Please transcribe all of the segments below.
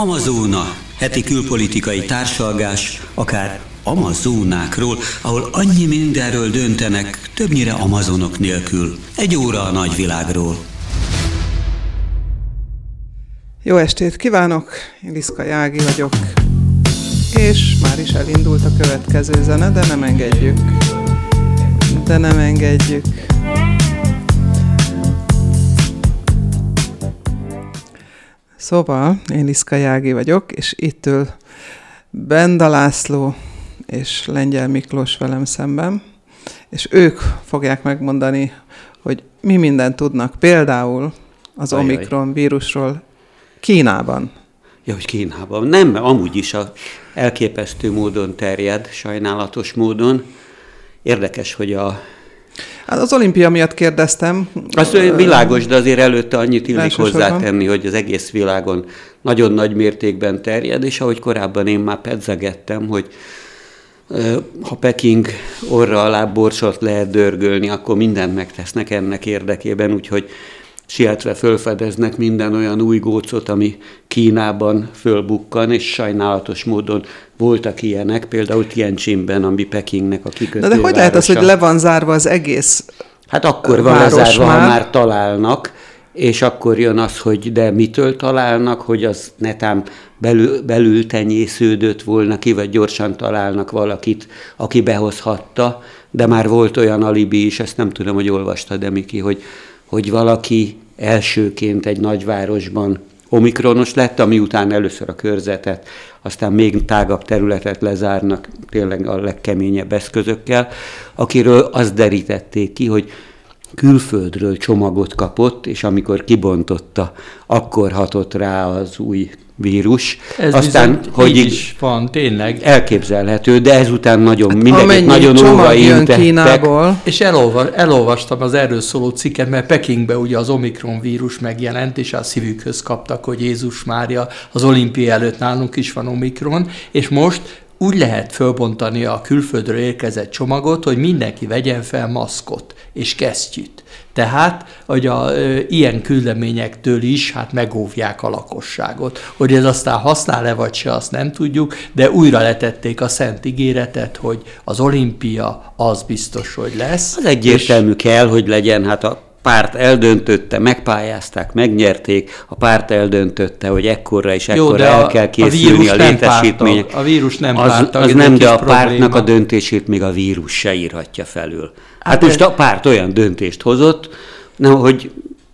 Amazóna, heti külpolitikai társalgás, akár Amazónákról, ahol annyi mindenről döntenek, többnyire amazonok nélkül. Egy óra a nagyvilágról. Jó estét kívánok, Liszka Jági vagyok, és már is elindult a következő zene, de nem engedjük. De nem engedjük. Szóval, én Liszka Jági vagyok, és itt ül Benda László és Lengyel Miklós velem szemben, és ők fogják megmondani, hogy mi mindent tudnak például az Ajaj. Omikron vírusról Kínában. Ja, hogy Kínában. Nem, amúgy is a elképesztő módon terjed, sajnálatos módon. Érdekes, hogy a Hát az olimpia miatt kérdeztem. Az világos, de azért előtte annyit illik hozzátenni, hogy az egész világon nagyon nagy mértékben terjed, és ahogy korábban én már pedzegettem, hogy ha Peking orra alá borsot lehet dörgölni, akkor mindent megtesznek ennek érdekében, úgyhogy sietve fölfedeznek minden olyan új gócot, ami Kínában fölbukkan, és sajnálatos módon voltak ilyenek, például Tianjinben, ami Pekingnek a kikötő. de hogy lehet az, hogy le van zárva az egész Hát akkor van lezárva, már. ha már találnak, és akkor jön az, hogy de mitől találnak, hogy az netán belül, belül tenyésződött volna ki, vagy gyorsan találnak valakit, aki behozhatta, de már volt olyan alibi is, ezt nem tudom, hogy olvastad, de Miki, hogy, hogy valaki elsőként egy nagyvárosban omikronos lett, ami után először a körzetet, aztán még tágabb területet lezárnak, tényleg a legkeményebb eszközökkel, akiről azt derítették ki, hogy külföldről csomagot kapott, és amikor kibontotta, akkor hatott rá az új vírus. Ez Aztán, hogy így is van, tényleg. Elképzelhető, de ezután nagyon, hát mindenki nagyon óva Kínából. És elolva, elolvastam az erről szóló cikket, mert Pekingbe ugye az Omikron vírus megjelent, és a szívükhöz kaptak, hogy Jézus Mária az olimpia előtt nálunk is van Omikron, és most úgy lehet fölbontani a külföldről érkezett csomagot, hogy mindenki vegyen fel maszkot és kesztyűt. Tehát, hogy a e, ilyen küldeményektől is hát megóvják a lakosságot. Hogy ez aztán használ-e vagy se, azt nem tudjuk, de újra letették a szent ígéretet, hogy az olimpia az biztos, hogy lesz. Az egyértelmű és... kell, hogy legyen, hát a párt eldöntötte, megpályázták, megnyerték, a párt eldöntötte, hogy ekkorra és ekkorra Jó, el kell készülni a, a létesítmények. A vírus nem az, pártag, az nem, de a probléma. pártnak a döntését még a vírus se írhatja felül. Hát, hát most a párt olyan döntést hozott, hogy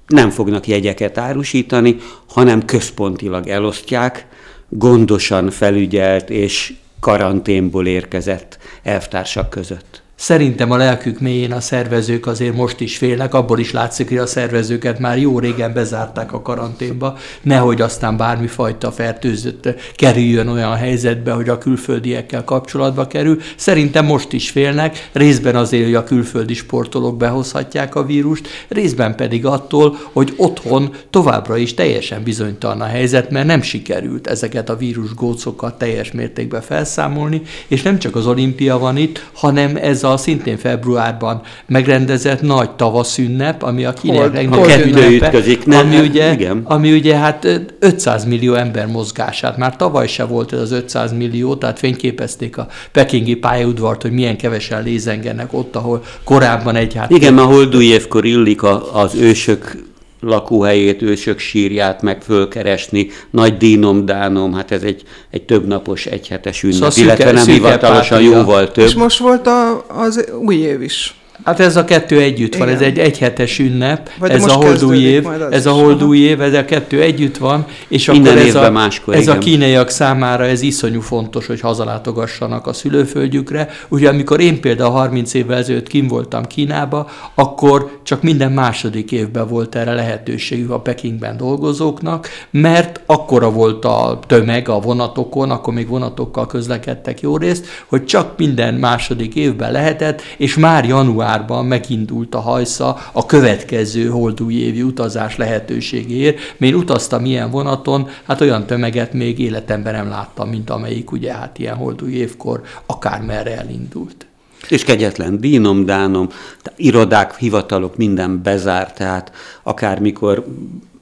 nem fognak jegyeket árusítani, hanem központilag elosztják, gondosan felügyelt és karanténból érkezett elvtársak között. Szerintem a lelkük mélyén a szervezők azért most is félnek, abból is látszik, hogy a szervezőket már jó régen bezárták a karanténba, nehogy aztán bármifajta fertőzött kerüljön olyan helyzetbe, hogy a külföldiekkel kapcsolatba kerül. Szerintem most is félnek, részben azért, hogy a külföldi sportolók behozhatják a vírust, részben pedig attól, hogy otthon továbbra is teljesen bizonytalan a helyzet, mert nem sikerült ezeket a vírus gócokat teljes mértékben felszámolni, és nem csak az olimpia van itt, hanem ez a szintén februárban megrendezett nagy tavaszünnep, ami a kínaiak legnagyobb ünnepe, ami, ugye, igen. ami ugye hát 500 millió ember mozgását, már tavaly se volt ez az 500 millió, tehát fényképezték a pekingi pályaudvart, hogy milyen kevesen lézengenek ott, ahol korábban egy hát... Igen, mert Holdújévkor illik a, az ősök lakóhelyét, ősök sírját meg fölkeresni, nagy dínom-dánom, hát ez egy, egy többnapos, egyhetes ünnep, szóval illetve nem hivatalosan jóval több. És most volt a, az új év is. Hát ez a kettő együtt Igen. van, ez egy egyhetes ünnep, Vagy ez a holdúj év, ez a holdúj év, ez a kettő együtt van, és Minden akkor ez, a, máskor, ez a kínaiak számára ez iszonyú fontos, hogy hazalátogassanak a szülőföldjükre. Ugye amikor én például 30 évvel ezelőtt kim voltam Kínába, akkor csak minden második évben volt erre lehetőségük a Pekingben dolgozóknak, mert akkora volt a tömeg a vonatokon, akkor még vonatokkal közlekedtek jó részt, hogy csak minden második évben lehetett, és már január januárban megindult a hajsza a következő holdújévi utazás lehetőségéért. Én utaztam ilyen vonaton, hát olyan tömeget még életemben nem láttam, mint amelyik ugye hát ilyen holdúj évkor akármerre elindult. És kegyetlen dínom, dánom, irodák, hivatalok, minden bezárt, tehát akármikor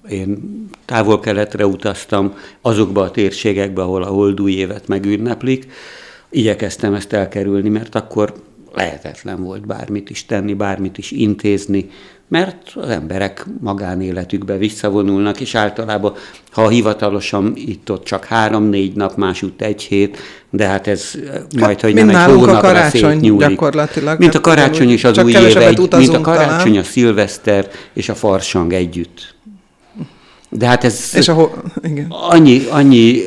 én távol-keletre utaztam, azokba a térségekbe, ahol a holdúj évet megünneplik. Igyekeztem ezt elkerülni, mert akkor lehetetlen volt bármit is tenni, bármit is intézni, mert az emberek magánéletükbe visszavonulnak, és általában, ha hivatalosan itt-ott csak három-négy nap, másút egy hét, de hát ez majd, hogy nem egy hónapra a karácsony gyakorlatilag. Mint a hát karácsony és az új év, egy, mint a karácsony, talán. a szilveszter és a farsang együtt. De hát ez és a, igen. Annyi, annyi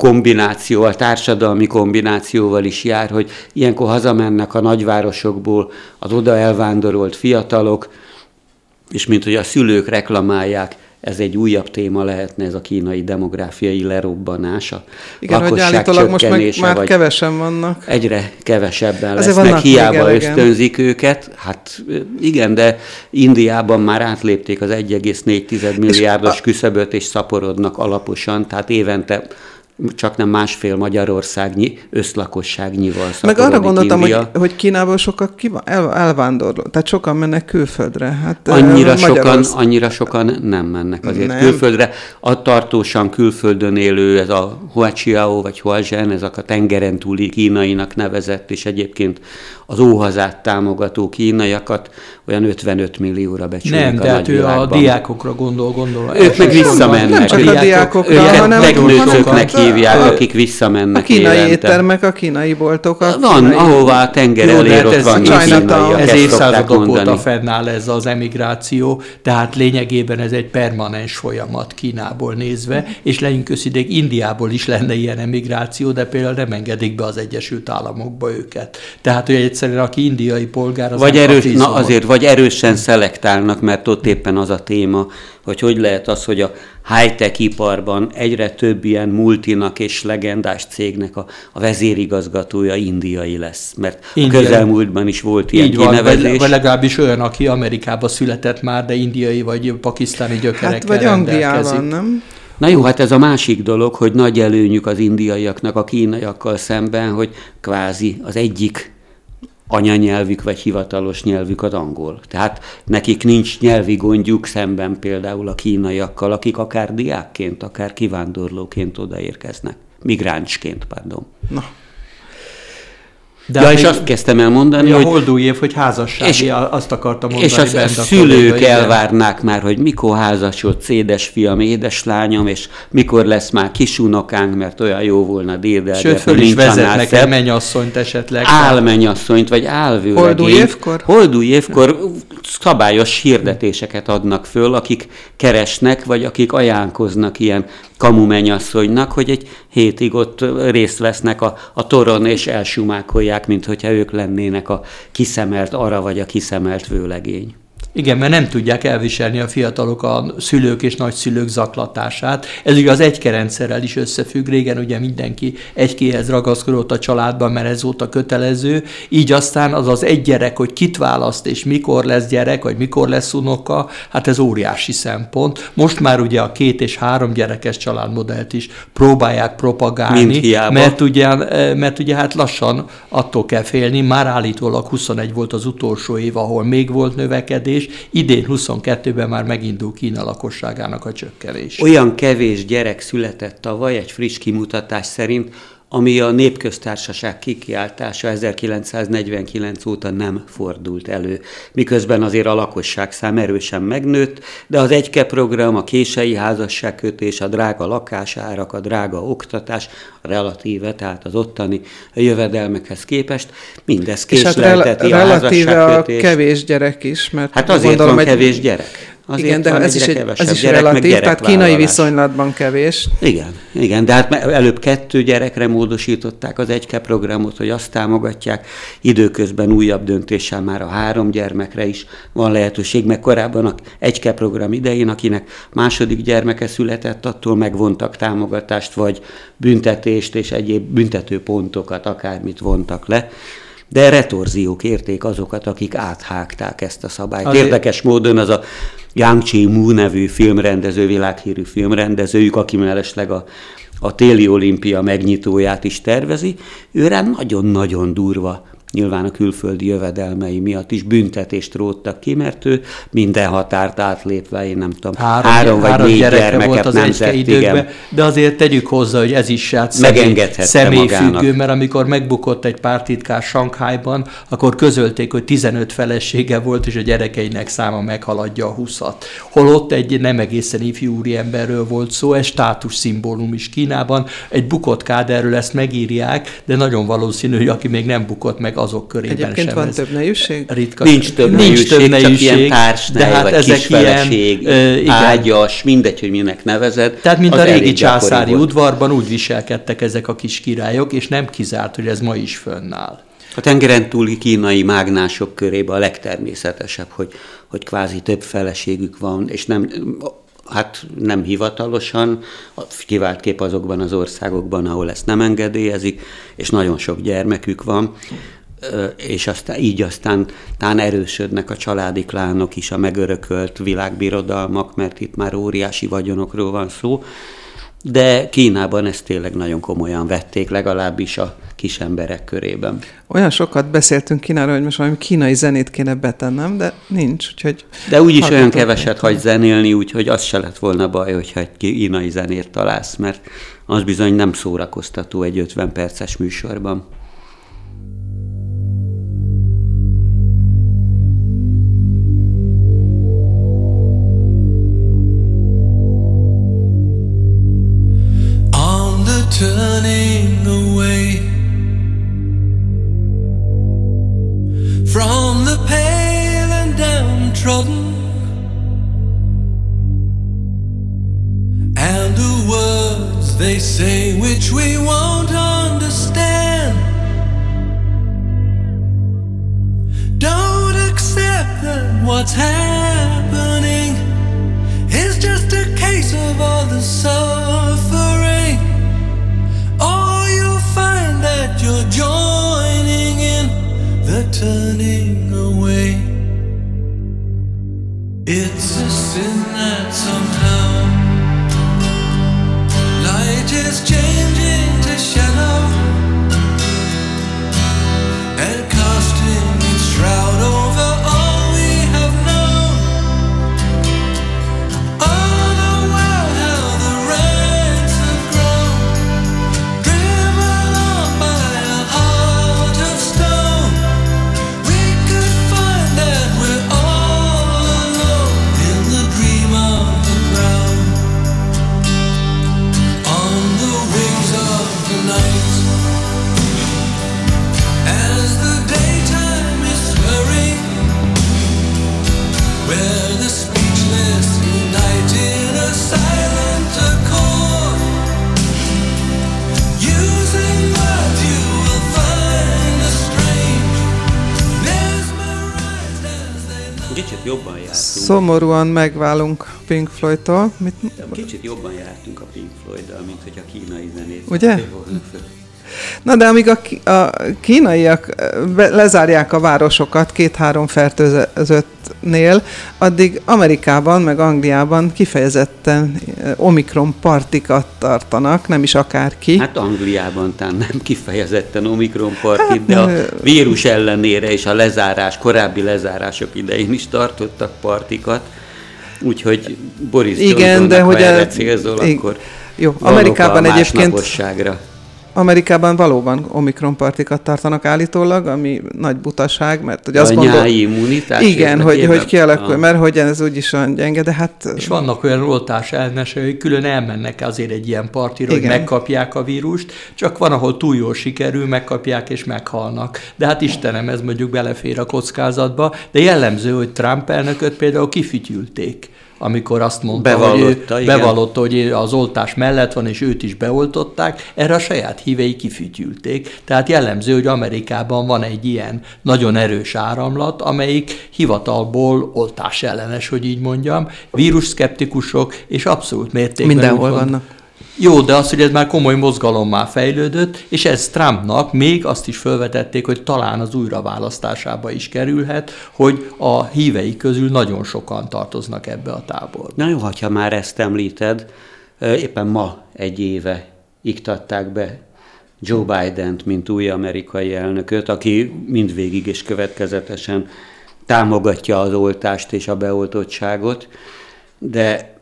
kombinációval, társadalmi kombinációval is jár, hogy ilyenkor hazamennek a nagyvárosokból az oda elvándorolt fiatalok, és mint hogy a szülők reklamálják, ez egy újabb téma lehetne, ez a kínai demográfiai lerobbanás, a Igen, hogy állítólag most meg már kevesen vannak. Egyre kevesebben Azért lesznek, hiába ösztönzik őket. Hát igen, de Indiában már átlépték az 1,4 milliárdos a... küszöböt, és szaporodnak alaposan, tehát évente csak nem másfél Magyarországnyi összlakosságnyival Meg arra gondoltam, hogy, hogy Kínából sokan el, elvándorló, tehát sokan mennek külföldre. Hát, annyira, sokan, annyira sokan nem mennek azért nem. külföldre. A tartósan külföldön élő, ez a Huachiao vagy Huazhen, ezek a tengeren túli kínainak nevezett, és egyébként az óhazát támogató kínaiakat olyan 55 millióra becsülik Nem, a de hát ő a diákokra gondol, gondol. Ők meg visszamennek. Nem csak a diákokra, ők hanem megnőcöknek hívják, akik visszamennek A kínai évente. éttermek, a kínai boltok. A Van, kínai... ahová a tenger elér, ott van Ez évszázadok óta fennáll ez az emigráció, tehát lényegében ez egy permanens folyamat Kínából nézve, és legyünk összidék, Indiából is lenne ilyen emigráció, de például nem engedik be az Egyesült Államokba őket. Tehát, hogy egyszerűen aki indiai polgár, az vagy erős, na azért, vagy erősen szelektálnak, mert ott éppen az a téma, hogy hogy lehet az, hogy a high-tech iparban egyre több ilyen multinak és legendás cégnek a, a vezérigazgatója indiai lesz. Mert indiai. a közelmúltban is volt ilyen Így kinevezés. Van, vagy, vagy legalábbis olyan, aki Amerikába született már, de indiai vagy pakisztáni gyökerekkel hát, vagy Angliában, nem? Na jó, hát ez a másik dolog, hogy nagy előnyük az indiaiaknak a kínaiakkal szemben, hogy kvázi az egyik anyanyelvük vagy hivatalos nyelvük az angol. Tehát nekik nincs nyelvi gondjuk szemben például a kínaiakkal, akik akár diákként, akár kivándorlóként odaérkeznek. Migránsként, pardon. Na, de ja, és azt kezdtem el mondani, hogy... A holdú év, hogy házasság, és, azt akartam mondani. És az, a, a szülők elvárnák már, hogy mikor házasod szédes fiam, édeslányom, és mikor lesz már kisunokánk, mert olyan jó volna dédelgetni. Sőt, föl is vezetnek egy mennyasszonyt esetleg. Álmennyasszonyt, vagy álvőlegényt. Holdú évkor? Holdú évkor szabályos hirdetéseket adnak föl, akik keresnek, vagy akik ajánkoznak ilyen kamu mennyasszonynak, hogy egy hétig ott részt vesznek a, a toron, és elsumákolják, mint hogyha ők lennének a kiszemelt ara, vagy a kiszemelt vőlegény. Igen, mert nem tudják elviselni a fiatalok a szülők és nagyszülők zaklatását. Ez ugye az egykérendszerrel is összefügg. Régen ugye mindenki egykéhez ragaszkodott a családban, mert ez volt a kötelező. Így aztán az az egy gyerek, hogy kit választ és mikor lesz gyerek, vagy mikor lesz unoka, hát ez óriási szempont. Most már ugye a két és három gyerekes családmodellt is próbálják propagálni, mert ugye, mert ugye hát lassan attól kell félni, már állítólag 21 volt az utolsó év, ahol még volt növekedés, csökkenés, idén 22-ben már megindul Kína lakosságának a csökkenés. Olyan kevés gyerek született tavaly egy friss kimutatás szerint, ami a népköztársaság kikiáltása 1949 óta nem fordult elő. Miközben azért a lakosság szám erősen megnőtt, de az egyke program, a kései házasságkötés, a drága lakásárak, a drága oktatás, a relatíve, tehát az ottani jövedelmekhez képest, mindez késlelteti És hát rel- relatíve a kevés gyerek is, mert Hát azért gondolom, van kevés gyerek. Azért igen, de ez is, egy, ez is gyerek, relatív, tehát kínai viszonylatban kevés. Igen, igen, de hát előbb kettő gyerekre módosították az egyke programot, hogy azt támogatják, időközben újabb döntéssel már a három gyermekre is van lehetőség, meg korábban a egyke program idején, akinek második gyermeke született, attól megvontak támogatást, vagy büntetést és egyéb büntető pontokat, akármit vontak le de retorziók érték azokat, akik áthágták ezt a szabályt. Azért... Érdekes módon az a Yang Chi-mu nevű filmrendező, világhírű filmrendezőjük, aki mellesleg a, a téli olimpia megnyitóját is tervezi, ő rá nagyon-nagyon durva nyilván a külföldi jövedelmei miatt is büntetést róttak ki, mert ő minden határt átlépve, én nem tudom, három, három vagy három négy gyermeket volt az nemzett, időkben, de azért tegyük hozzá, hogy ez is hát személy, személyfüggő, mert amikor megbukott egy pártitkár Sankhájban, akkor közölték, hogy 15 felesége volt, és a gyerekeinek száma meghaladja a 20-at. Holott egy nem egészen ifjú úriemberről volt szó, ez státus szimbólum is Kínában. Egy bukott káderről ezt megírják, de nagyon valószínű, hogy aki még nem bukott meg, azok körében Egyébként sem. van ez több nejűség? Ritka. Nincs több Nincs nejűség, több nejűség, csak ilyen társnej, de hát vagy ezek kisfeleség, ilyen, uh, ágyas, mindegy, hogy minek nevezed. Tehát, mint a régi császári udvarban úgy viselkedtek ezek a kis királyok, és nem kizárt, hogy ez ma is fönnáll. A tengeren túli kínai mágnások körében a legtermészetesebb, hogy, hogy kvázi több feleségük van, és nem, hát nem hivatalosan, kivált kép azokban az országokban, ahol ezt nem engedélyezik, és nagyon sok gyermekük van, és aztán így aztán tán erősödnek a családi klánok is, a megörökölt világbirodalmak, mert itt már óriási vagyonokról van szó, de Kínában ezt tényleg nagyon komolyan vették, legalábbis a kis emberek körében. Olyan sokat beszéltünk Kínáról, hogy most valami kínai zenét kéne betennem, de nincs, úgyhogy... De úgyis olyan keveset hagy zenélni, úgyhogy az se lett volna baj, hogyha egy kínai zenét találsz, mert az bizony nem szórakoztató egy 50 perces műsorban. Turning Szomorúan megválunk Pink Floyd-tól. Mit... Kicsit jobban jártunk a Pink Floyd-dal, mint hogy a kínai zenét. Ugye? Na de amíg a, a kínaiak lezárják a városokat két-három fertőzöttnél, addig Amerikában, meg Angliában kifejezetten omikron partikat tartanak, nem is akárki. Hát Angliában talán nem kifejezetten omikron partit, hát, de a vírus ellenére és a lezárás, korábbi lezárások idején is tartottak partikat. Úgyhogy Boris Igen, de hogy erre célzol, akkor jó, Amerikában egyébként Amerikában valóban omikron partikat tartanak állítólag, ami nagy butaság, mert hogy azt gondol... immunitás? Igen, hogy, hogy kialakul, ah. mert hogy ez úgyis olyan gyenge, de hát... És vannak olyan oltás ellenesek, hogy külön elmennek azért egy ilyen partira, Igen. hogy megkapják a vírust, csak van, ahol túl jól sikerül, megkapják és meghalnak. De hát Istenem, ez mondjuk belefér a kockázatba, de jellemző, hogy Trump elnököt például kifütyülték amikor azt mondta, bevallotta, hogy, ő bevallotta, hogy az oltás mellett van, és őt is beoltották, erre a saját hívei kifütyülték. Tehát jellemző, hogy Amerikában van egy ilyen nagyon erős áramlat, amelyik hivatalból oltás ellenes, hogy így mondjam, vírus szkeptikusok, és abszolút mértékben Mindenhol vannak. Jó, de az, hogy ez már komoly mozgalommá fejlődött, és ez Trumpnak még azt is felvetették, hogy talán az újraválasztásába is kerülhet, hogy a hívei közül nagyon sokan tartoznak ebbe a táborba. Na jó, ha már ezt említed, éppen ma egy éve iktatták be Joe Biden-t, mint új amerikai elnököt, aki mindvégig és következetesen támogatja az oltást és a beoltottságot, de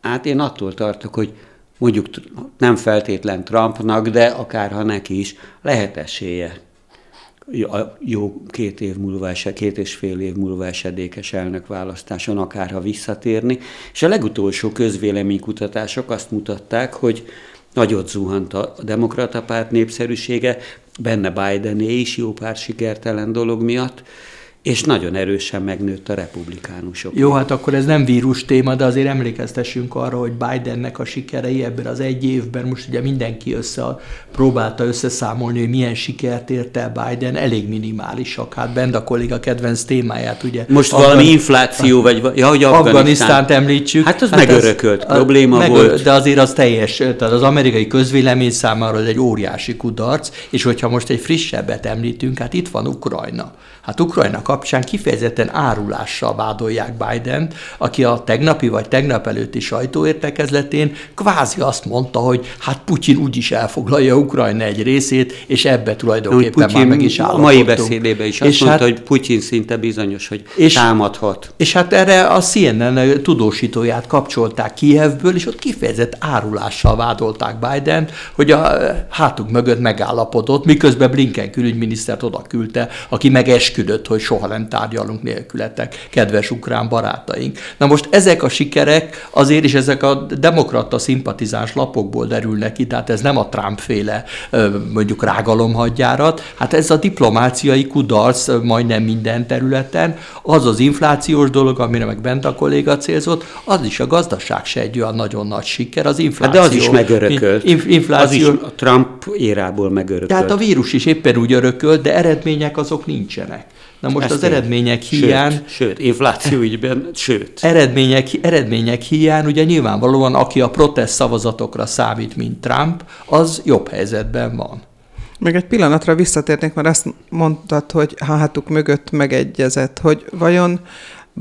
hát én attól tartok, hogy mondjuk nem feltétlen Trumpnak, de akár ha neki is lehet esélye jó két év múlva, két és fél év múlva esedékes elnökválasztáson, akárha visszatérni. És a legutolsó közvéleménykutatások azt mutatták, hogy nagyot zuhant a demokrata párt népszerűsége, benne Bidené is jó pár sikertelen dolog miatt, és nagyon erősen megnőtt a republikánusok. Jó, hát akkor ez nem vírus téma, de azért emlékeztessünk arra, hogy Bidennek a sikerei ebben az egy évben, most ugye mindenki össze próbálta összeszámolni, hogy milyen sikert ért el Biden, elég minimálisak. Hát Bend a kolléga kedvenc témáját, ugye. Most Afgan... valami infláció, vagy ja, hogy Afganisztán. Afganisztánt említsük. Hát az hát megörökölt az, probléma meg, volt. De azért az teljes, tehát az amerikai közvélemény számára egy óriási kudarc, és hogyha most egy frissebbet említünk, hát itt van Ukrajna. Hát Ukrajna kapcsán kifejezetten árulással vádolják biden aki a tegnapi vagy tegnap előtti sajtóértekezletén kvázi azt mondta, hogy hát Putyin úgyis elfoglalja Ukrajna egy részét, és ebbe tulajdonképpen Putyin már meg is. A mai beszédében is azt és mondta, hát, hogy Putyin szinte bizonyos, hogy és, támadhat. És hát erre a CNN tudósítóját kapcsolták Kievből, és ott kifejezett árulással vádolták biden hogy a hátuk mögött megállapodott, miközben Blinken külügyminisztert oda küldte, aki megesküdött esküdött, hogy soha nem tárgyalunk nélkületek, kedves ukrán barátaink. Na most ezek a sikerek azért is ezek a demokrata szimpatizáns lapokból derülnek ki, tehát ez nem a Trump féle mondjuk rágalomhagyjárat, hát ez a diplomáciai kudarc majdnem minden területen, az az inflációs dolog, amire meg bent a kolléga célzott, az is a gazdaság se egy olyan nagyon nagy siker, az infláció. Hát de az is megörökölt. Inf, infláció. Az is a Trump érából megörökölt. Tehát a vírus is éppen úgy örökölt, de eredmények azok nincsenek. Na most Ezt az eredmények hiány... Sőt, sőt, infláció ügyben, sőt. Eredmények, eredmények hiány, ugye nyilvánvalóan, aki a protest szavazatokra számít, mint Trump, az jobb helyzetben van. Még egy pillanatra visszatérnék, mert azt mondtad, hogy hátuk mögött megegyezett, hogy vajon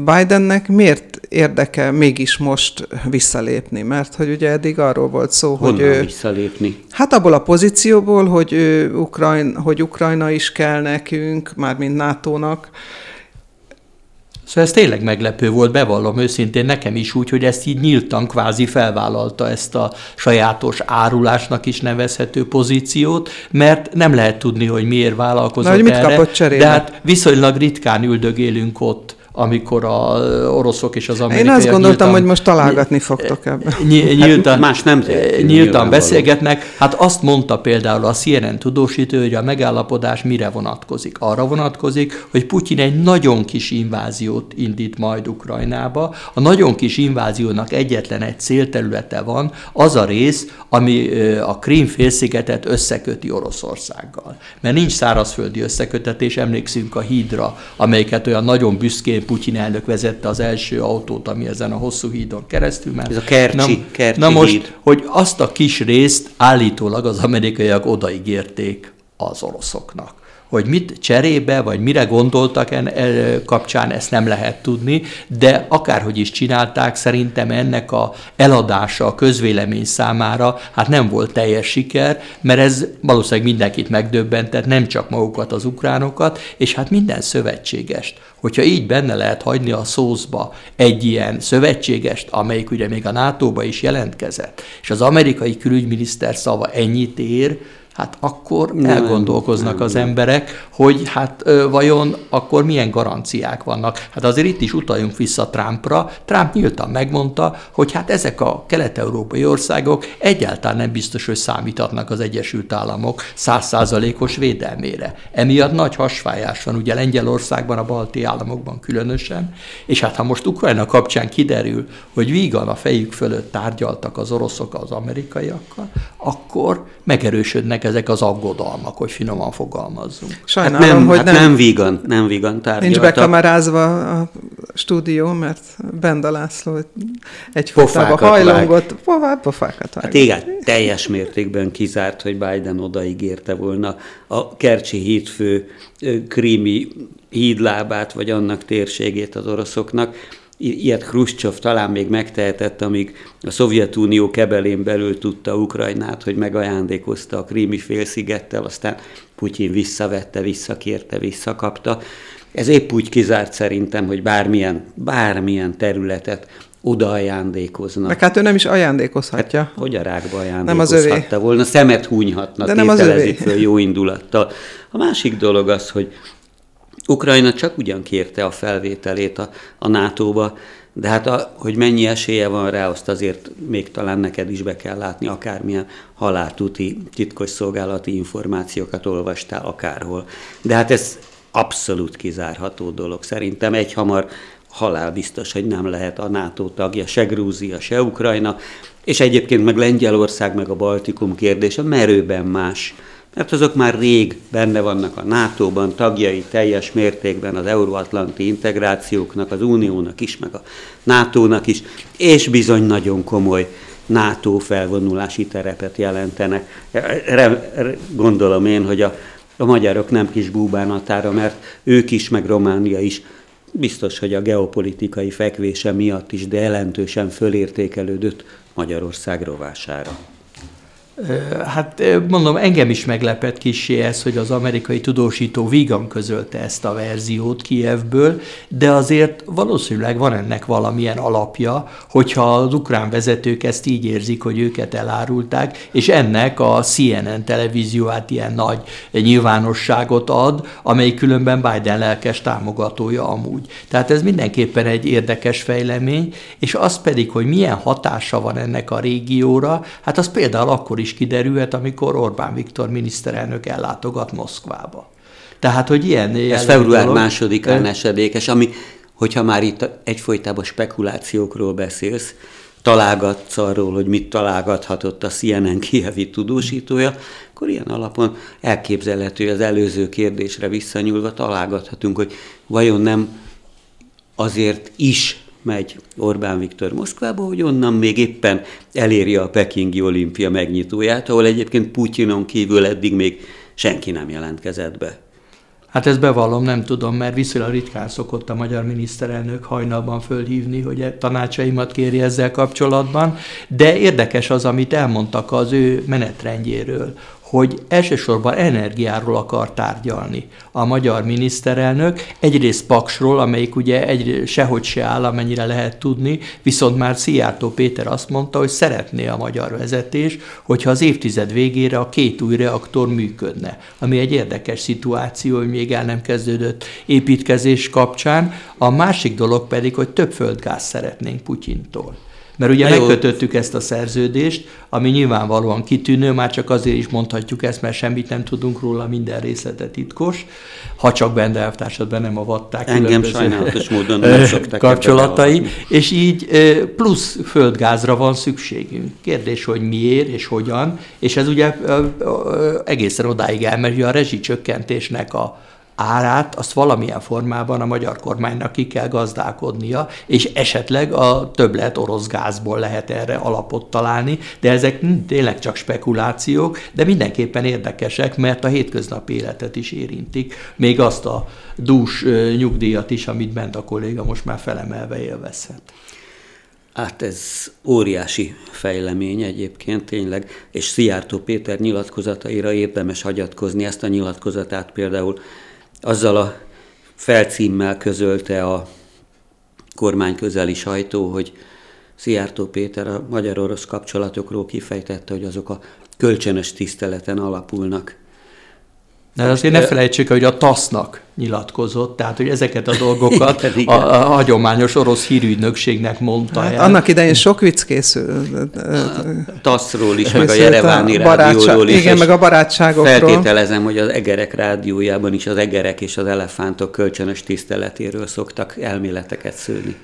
Bidennek miért érdeke mégis most visszalépni? Mert hogy ugye eddig arról volt szó, Honnan hogy ő... visszalépni? Hát abból a pozícióból, hogy, ő, Ukrajn, hogy Ukrajna is kell nekünk, mármint NATO-nak, Szóval ez tényleg meglepő volt, bevallom őszintén nekem is úgy, hogy ezt így nyíltan kvázi felvállalta ezt a sajátos árulásnak is nevezhető pozíciót, mert nem lehet tudni, hogy miért vállalkozott Na, hogy mit erre, kapott cserébe? de hát viszonylag ritkán üldögélünk ott amikor a oroszok és az amerikaiak Én azt gondoltam, nyíltan, hogy most találgatni fogtok ebben. Nyíltan, hát más nem tehetünk, nyíltan beszélgetnek. Hát azt mondta például a CNN tudósítő, hogy a megállapodás mire vonatkozik. Arra vonatkozik, hogy Putyin egy nagyon kis inváziót indít majd Ukrajnába. A nagyon kis inváziónak egyetlen egy célterülete van, az a rész, ami a Krím félszigetet összeköti Oroszországgal. Mert nincs szárazföldi összekötetés, emlékszünk a hídra, amelyiket olyan nagyon büszkén Putyin elnök vezette az első autót, ami ezen a hosszú hídon keresztül ment. Ez a Kercsi, na, Kercsi Na most, híd. hogy azt a kis részt állítólag az amerikaiak odaígérték az oroszoknak hogy mit cserébe, vagy mire gondoltak en, el, kapcsán, ezt nem lehet tudni, de akárhogy is csinálták, szerintem ennek a eladása a közvélemény számára hát nem volt teljes siker, mert ez valószínűleg mindenkit megdöbbentett, nem csak magukat az ukránokat, és hát minden szövetségest. Hogyha így benne lehet hagyni a szózba egy ilyen szövetségest, amelyik ugye még a NATO-ba is jelentkezett, és az amerikai külügyminiszter szava ennyit ér, hát akkor nem, elgondolkoznak nem, az nem. emberek, hogy hát vajon akkor milyen garanciák vannak. Hát azért itt is utaljunk vissza Trumpra. Trump nyíltan megmondta, hogy hát ezek a kelet-európai országok egyáltalán nem biztos, hogy számíthatnak az Egyesült Államok százszázalékos védelmére. Emiatt nagy hasfájás van ugye Lengyelországban, a balti államokban különösen, és hát ha most Ukrajna kapcsán kiderül, hogy vígan a fejük fölött tárgyaltak az oroszok az amerikaiakkal, akkor megerősödnek ezek az aggodalmak, hogy finoman fogalmazzunk. Sajnálom, hát nem, hogy hát nem, nem vígan, nem vígan tárgyaltak. Nincs bekamerázva a stúdió, mert Benda László egyfajtában hajlongott, pofákat, pofákat vágott. Hát igen, teljes mértékben kizárt, hogy Biden odaígérte volna a Kercsi hídfő krími hídlábát, vagy annak térségét az oroszoknak. Ilyet Khrushchev talán még megtehetett, amíg a Szovjetunió kebelén belül tudta Ukrajnát, hogy megajándékozta a krími félszigettel, aztán Putyin visszavette, visszakérte, visszakapta. Ez épp úgy kizárt szerintem, hogy bármilyen, bármilyen területet oda ajándékoznak. Meg hát ő nem is ajándékozhatja. Hát, hogy a rákba ajándékozhatta nem az volna, szemet húnyhatna, De nem az övé. föl jó indulattal. A másik dolog az, hogy Ukrajna csak ugyan kérte a felvételét a, a NATO-ba, de hát a, hogy mennyi esélye van rá, azt azért még talán neked is be kell látni, akármilyen haláltuti titkos szolgálati információkat olvastál akárhol. De hát ez abszolút kizárható dolog. Szerintem egy hamar halál biztos, hogy nem lehet a NATO tagja, se Grúzia, se Ukrajna, és egyébként meg Lengyelország, meg a Baltikum kérdése merőben más mert azok már rég benne vannak a NATO-ban, tagjai teljes mértékben az euróatlanti integrációknak, az Uniónak is, meg a NATO-nak is, és bizony nagyon komoly NATO felvonulási terepet jelentenek. Gondolom én, hogy a, a magyarok nem kis búbánatára, mert ők is, meg Románia is biztos, hogy a geopolitikai fekvése miatt is, de jelentősen fölértékelődött Magyarország rovására. Hát mondom, engem is meglepett kicsi ez, hogy az amerikai tudósító vígan közölte ezt a verziót Kievből, de azért valószínűleg van ennek valamilyen alapja, hogyha az ukrán vezetők ezt így érzik, hogy őket elárulták, és ennek a CNN televízió hát ilyen nagy nyilvánosságot ad, amely különben Biden lelkes támogatója amúgy. Tehát ez mindenképpen egy érdekes fejlemény, és az pedig, hogy milyen hatása van ennek a régióra, hát az például akkor is is kiderülhet, amikor Orbán Viktor miniszterelnök ellátogat Moszkvába. Tehát, hogy ilyen... Ez február dolog, másodikán esedékes, ami, hogyha már itt egyfolytában spekulációkról beszélsz, találgatsz arról, hogy mit találgathatott a CNN kievi tudósítója, akkor ilyen alapon elképzelhető, az előző kérdésre visszanyúlva találgathatunk, hogy vajon nem azért is megy Orbán Viktor Moszkvába, hogy onnan még éppen eléri a Pekingi olimpia megnyitóját, ahol egyébként Putyinon kívül eddig még senki nem jelentkezett be. Hát ezt bevallom, nem tudom, mert viszonylag ritkán szokott a magyar miniszterelnök hajnalban fölhívni, hogy e tanácsaimat kéri ezzel kapcsolatban, de érdekes az, amit elmondtak az ő menetrendjéről, hogy elsősorban energiáról akar tárgyalni a magyar miniszterelnök. Egyrészt Paksról, amelyik ugye egy, sehogy se áll, amennyire lehet tudni, viszont már Szijjártó Péter azt mondta, hogy szeretné a magyar vezetés, hogyha az évtized végére a két új reaktor működne, ami egy érdekes szituáció, hogy még el nem kezdődött építkezés kapcsán. A másik dolog pedig, hogy több földgáz szeretnénk Putyintól. Mert ugye Na megkötöttük jó. ezt a szerződést, ami nyilvánvalóan kitűnő, már csak azért is mondhatjuk ezt, mert semmit nem tudunk róla, minden részlete titkos, ha csak Bende elvtársadban nem avatták Engem sajnálatos módon nem szoktak kapcsolatai, és így plusz földgázra van szükségünk. Kérdés, hogy miért és hogyan, és ez ugye egészen odáig elmegy, a rezsicsökkentésnek a árát azt valamilyen formában a magyar kormánynak ki kell gazdálkodnia, és esetleg a többlet orosz gázból lehet erre alapot találni, de ezek tényleg csak spekulációk, de mindenképpen érdekesek, mert a hétköznapi életet is érintik, még azt a dús nyugdíjat is, amit bent a kolléga most már felemelve élvezhet. Hát ez óriási fejlemény egyébként tényleg, és Szijjártó Péter nyilatkozataira érdemes hagyatkozni. Ezt a nyilatkozatát például azzal a felcímmel közölte a kormány közeli sajtó, hogy Szijjártó Péter a magyar-orosz kapcsolatokról kifejtette, hogy azok a kölcsönös tiszteleten alapulnak. De azért ne felejtsék, hogy a TASZ-nak nyilatkozott, tehát hogy ezeket a dolgokat igen, igen. A, a hagyományos orosz hírügynökségnek mondta hát, el. Annak idején sok vicc készült. TASZ-ról is, meg a Jereváni a rádióról is. Igen, meg a barátságokról. Feltételezem, hogy az egerek rádiójában is az egerek és az elefántok kölcsönös tiszteletéről szoktak elméleteket szőni.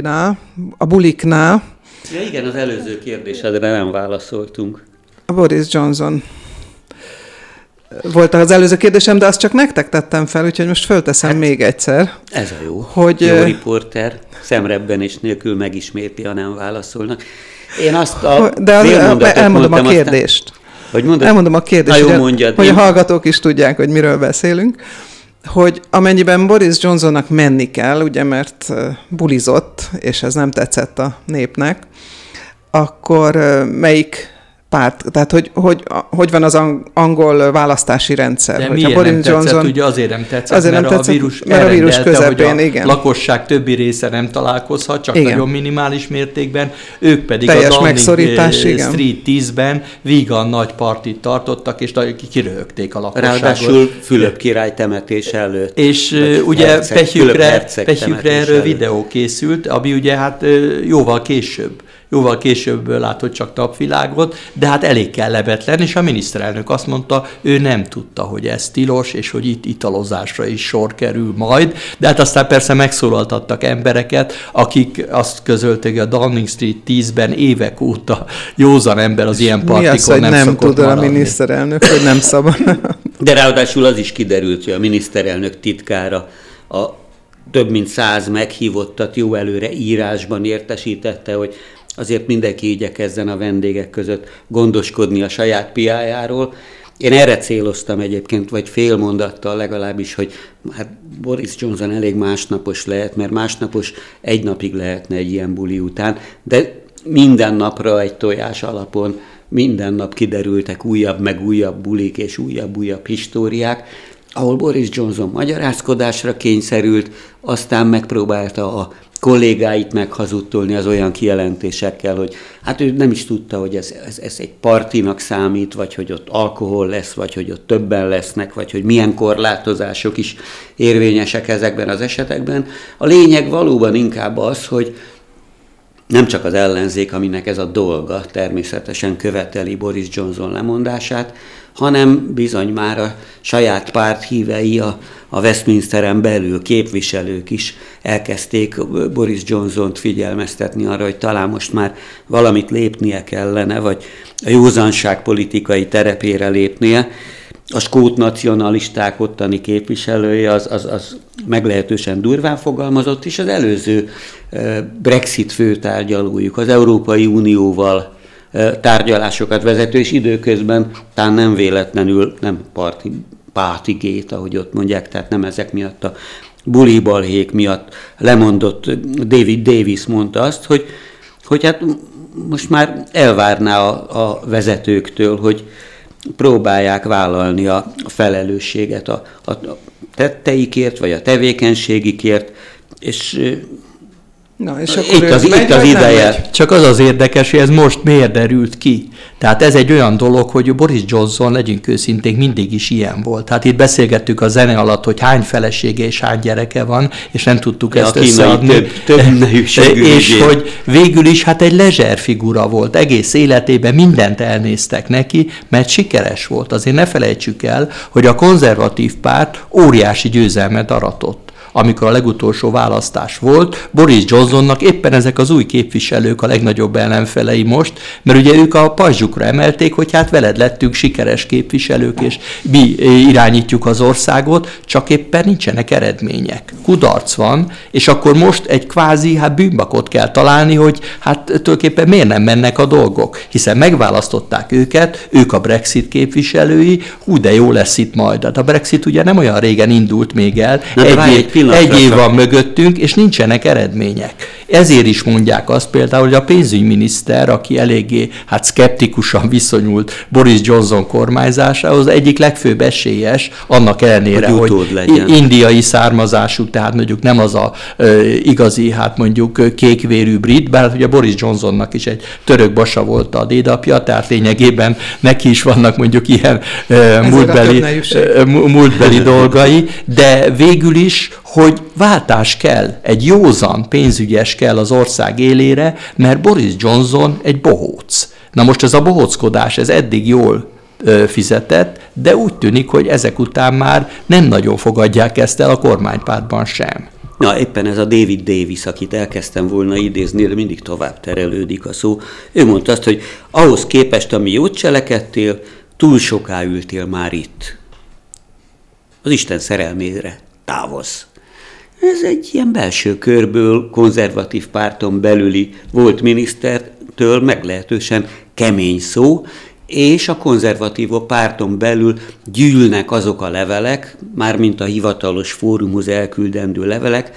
Bulinál, a buliknál. Ja igen, az előző kérdésedre nem válaszoltunk. A Boris Johnson volt az előző kérdésem, de azt csak nektek tettem fel, úgyhogy most fölteszem hát, még egyszer. Ez a jó. Hogy, jó riporter, szemrebben és nélkül megisméti, ha nem válaszolnak. Én azt a De az, elmondom a kérdést. Aztán, hogy mondod? Elmondom a kérdést, jó, hogy, a, hogy a hallgatók is tudják, hogy miről beszélünk hogy amennyiben Boris Johnsonnak menni kell, ugye mert bulizott, és ez nem tetszett a népnek, akkor melyik párt, tehát hogy, hogy, hogy van az angol választási rendszer. De miért Boris nem tetszett, Johnson, ugye azért nem tetszett, azért mert, nem tetszett, a vírus mert a vírus közepén, hogy a igen. lakosság többi része nem találkozhat, csak igen. nagyon minimális mértékben, ők pedig Teljes a Downing megszorítás, igen. Street 10-ben vígan nagy partit tartottak, és kiröhögték a lakosságot. Ráadásul Fülöp király temetés előtt. És ugye herceg, Pehyükre, Pehyükre erről előtt. videó készült, ami ugye hát jóval később jóval később látott csak napvilágot, de hát elég kellemetlen, és a miniszterelnök azt mondta, ő nem tudta, hogy ez tilos, és hogy itt italozásra is sor kerül majd, de hát aztán persze megszólaltattak embereket, akik azt közölték, hogy a Downing Street 10-ben évek óta józan ember az ilyen partikon Mi az, hogy nem, nem tud a miniszterelnök, hogy nem szabad? De ráadásul az is kiderült, hogy a miniszterelnök titkára a több mint száz meghívottat jó előre írásban értesítette, hogy azért mindenki igyekezzen a vendégek között gondoskodni a saját piájáról. Én erre céloztam egyébként, vagy fél mondattal legalábbis, hogy hát Boris Johnson elég másnapos lehet, mert másnapos egy napig lehetne egy ilyen buli után, de minden napra egy tojás alapon minden nap kiderültek újabb meg újabb bulik és újabb-újabb históriák, ahol Boris Johnson magyarázkodásra kényszerült, aztán megpróbálta a kollégáit meghazudtolni az olyan kijelentésekkel, hogy hát ő nem is tudta, hogy ez, ez, ez egy partinak számít, vagy hogy ott alkohol lesz, vagy hogy ott többen lesznek, vagy hogy milyen korlátozások is érvényesek ezekben az esetekben. A lényeg valóban inkább az, hogy nem csak az ellenzék, aminek ez a dolga természetesen követeli Boris Johnson lemondását, hanem bizony már a saját párt hívei, a, a Westminsteren belül képviselők is elkezdték Boris Johnson-t figyelmeztetni arra, hogy talán most már valamit lépnie kellene, vagy a józanság politikai terepére lépnie. A skót nacionalisták ottani képviselője az, az, az meglehetősen durván fogalmazott, és az előző Brexit főtárgyalójuk az Európai Unióval tárgyalásokat vezető, és időközben talán nem véletlenül nem parti, pátigét, ahogy ott mondják, tehát nem ezek miatt a bulibalhék miatt lemondott David Davis mondta azt, hogy, hogy hát most már elvárná a, a vezetőktől, hogy próbálják vállalni a felelősséget a, a tetteikért, vagy a tevékenységikért, és Na, és akkor itt az, megy, itt az ideje. Csak az az érdekes, hogy ez most miért derült ki. Tehát ez egy olyan dolog, hogy Boris Johnson, legyünk őszinték, mindig is ilyen volt. Tehát itt beszélgettük a zene alatt, hogy hány felesége és hány gyereke van, és nem tudtuk ja, ezt összeadni. Több, több és hogy végül is hát egy lezser figura volt. Egész életében mindent elnéztek neki, mert sikeres volt. Azért ne felejtsük el, hogy a konzervatív párt óriási győzelmet aratott amikor a legutolsó választás volt, Boris Johnsonnak éppen ezek az új képviselők a legnagyobb ellenfelei most, mert ugye ők a pajzsukra emelték, hogy hát veled lettünk sikeres képviselők, és mi irányítjuk az országot, csak éppen nincsenek eredmények. Kudarc van, és akkor most egy kvázi hát bűnbakot kell találni, hogy hát tulajdonképpen miért nem mennek a dolgok, hiszen megválasztották őket, ők a Brexit képviselői, hú, de jó lesz itt majd. Hát a Brexit ugye nem olyan régen indult még el, egy, egy, egy év van mögöttünk, és nincsenek eredmények. Ezért is mondják azt például, hogy a pénzügyminiszter, aki eléggé hát szkeptikusan viszonyult Boris Johnson kormányzásához, egyik legfőbb esélyes, annak ellenére, hogy, hogy legyen. indiai származású, tehát mondjuk nem az a e, igazi, hát mondjuk kékvérű brit, bár ugye Boris Johnsonnak is egy török basa volt a dédapja, tehát lényegében neki is vannak mondjuk ilyen e, múltbeli, múltbeli dolgai, de végül is hogy váltás kell, egy józan pénzügyes kell az ország élére, mert Boris Johnson egy bohóc. Na most ez a bohóckodás, ez eddig jól fizetett, de úgy tűnik, hogy ezek után már nem nagyon fogadják ezt el a kormánypártban sem. Na, éppen ez a David Davis, akit elkezdtem volna idézni, de mindig tovább terelődik a szó. Ő mondta azt, hogy ahhoz képest, ami jót cselekedtél, túl soká ültél már itt. Az Isten szerelmére távozz. Ez egy ilyen belső körből, konzervatív párton belüli volt minisztertől meglehetősen kemény szó, és a konzervatívok párton belül gyűlnek azok a levelek, mármint a hivatalos fórumhoz elküldendő levelek,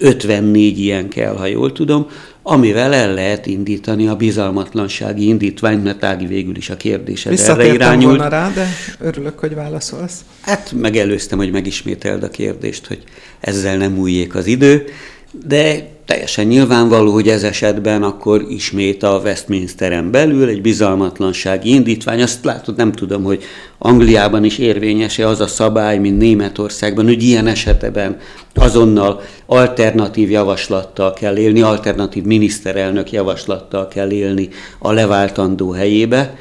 54 ilyen kell, ha jól tudom, amivel el lehet indítani a bizalmatlansági indítványt, mert Ági végül is a kérdésed erre irányult. volna rá, de örülök, hogy válaszolsz. Hát megelőztem, hogy megismételd a kérdést, hogy ezzel nem újjék az idő, de teljesen nyilvánvaló, hogy ez esetben akkor ismét a Westminsteren belül egy bizalmatlansági indítvány. Azt látod, nem tudom, hogy Angliában is érvényes-e az a szabály, mint Németországban, hogy ilyen esetben azonnal alternatív javaslattal kell élni, alternatív miniszterelnök javaslattal kell élni a leváltandó helyébe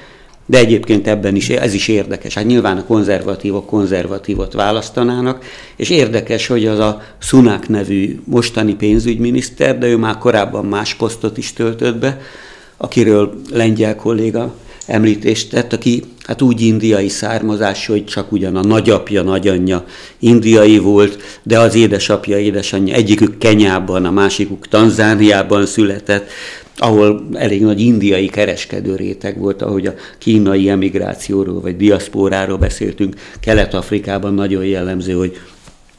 de egyébként ebben is, ez is érdekes. Hát nyilván a konzervatívok konzervatívot választanának, és érdekes, hogy az a Sunak nevű mostani pénzügyminiszter, de ő már korábban más posztot is töltött be, akiről lengyel kolléga említést tett, aki hát úgy indiai származás, hogy csak ugyan a nagyapja, nagyanyja indiai volt, de az édesapja, édesanyja egyikük Kenyában, a másikuk Tanzániában született, ahol elég nagy indiai kereskedő réteg volt, ahogy a kínai emigrációról vagy diaszpóráról beszéltünk. Kelet-Afrikában nagyon jellemző, hogy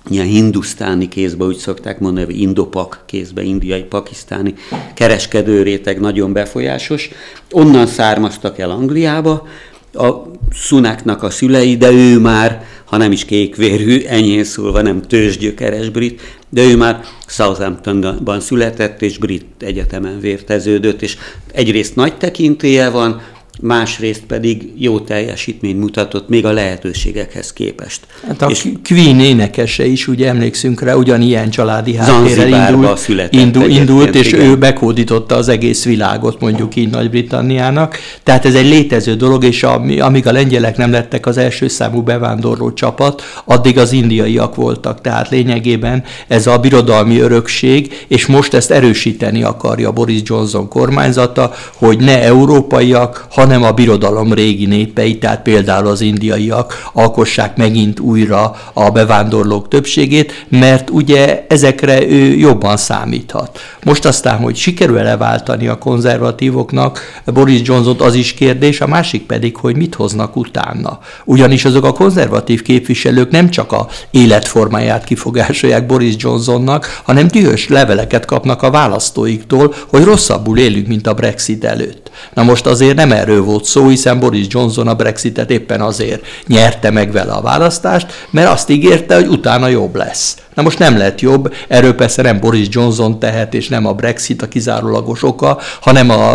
ilyen hindusztáni kézbe, úgy szokták mondani, vagy indopak kézbe, indiai, pakisztáni kereskedő réteg nagyon befolyásos. Onnan származtak el Angliába, a Szunáknak a szülei, de ő már, ha nem is kékvérű, enyhén szólva nem tőzsgyökeres brit, de ő már Southamptonban született, és brit egyetemen vérteződött, és egyrészt nagy tekintélye van, másrészt pedig jó teljesítményt mutatott még a lehetőségekhez képest. Hát a és Queen énekese is, ugye emlékszünk rá, ugyanilyen családi háttérrel indult, indult, indult és igen. ő bekódította az egész világot, mondjuk így Nagy-Britanniának. Tehát ez egy létező dolog, és amíg a lengyelek nem lettek az első számú bevándorló csapat, addig az indiaiak voltak. Tehát lényegében ez a birodalmi örökség, és most ezt erősíteni akarja Boris Johnson kormányzata, hogy ne európaiak, hanem a birodalom régi népei, tehát például az indiaiak alkossák megint újra a bevándorlók többségét, mert ugye ezekre ő jobban számíthat. Most aztán, hogy sikerül leváltani a konzervatívoknak Boris Johnson az is kérdés, a másik pedig, hogy mit hoznak utána. Ugyanis azok a konzervatív képviselők nem csak a életformáját kifogásolják Boris Johnsonnak, hanem dühös leveleket kapnak a választóiktól, hogy rosszabbul élünk, mint a Brexit előtt. Na most azért nem erről volt szó, hiszen Boris Johnson a Brexitet éppen azért nyerte meg vele a választást, mert azt ígérte, hogy utána jobb lesz. Na most nem lett jobb, erről persze nem Boris Johnson tehet, és nem a Brexit a kizárólagos oka, hanem a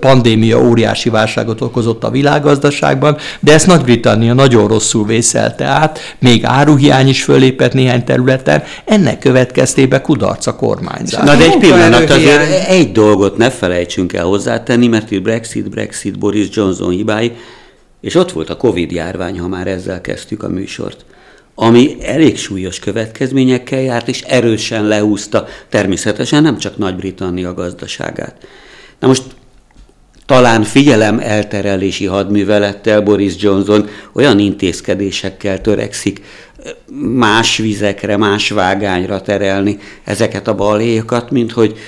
pandémia óriási válságot okozott a világgazdaságban, de ezt Nagy-Britannia nagyon rosszul vészelte át, még áruhiány is fölépett néhány területen, ennek következtében kudarc a kormányzás. Na de egy pillanat, azért egy dolgot ne felejtsünk el hozzátenni, mert itt Brexit, Brexit, Boris Johnson hibái, és ott volt a Covid járvány, ha már ezzel kezdtük a műsort ami elég súlyos következményekkel járt, és erősen lehúzta természetesen nem csak Nagy-Britannia gazdaságát. Na most talán figyelem elterelési hadművelettel Boris Johnson olyan intézkedésekkel törekszik más vizekre, más vágányra terelni ezeket a baléjokat, mint hogy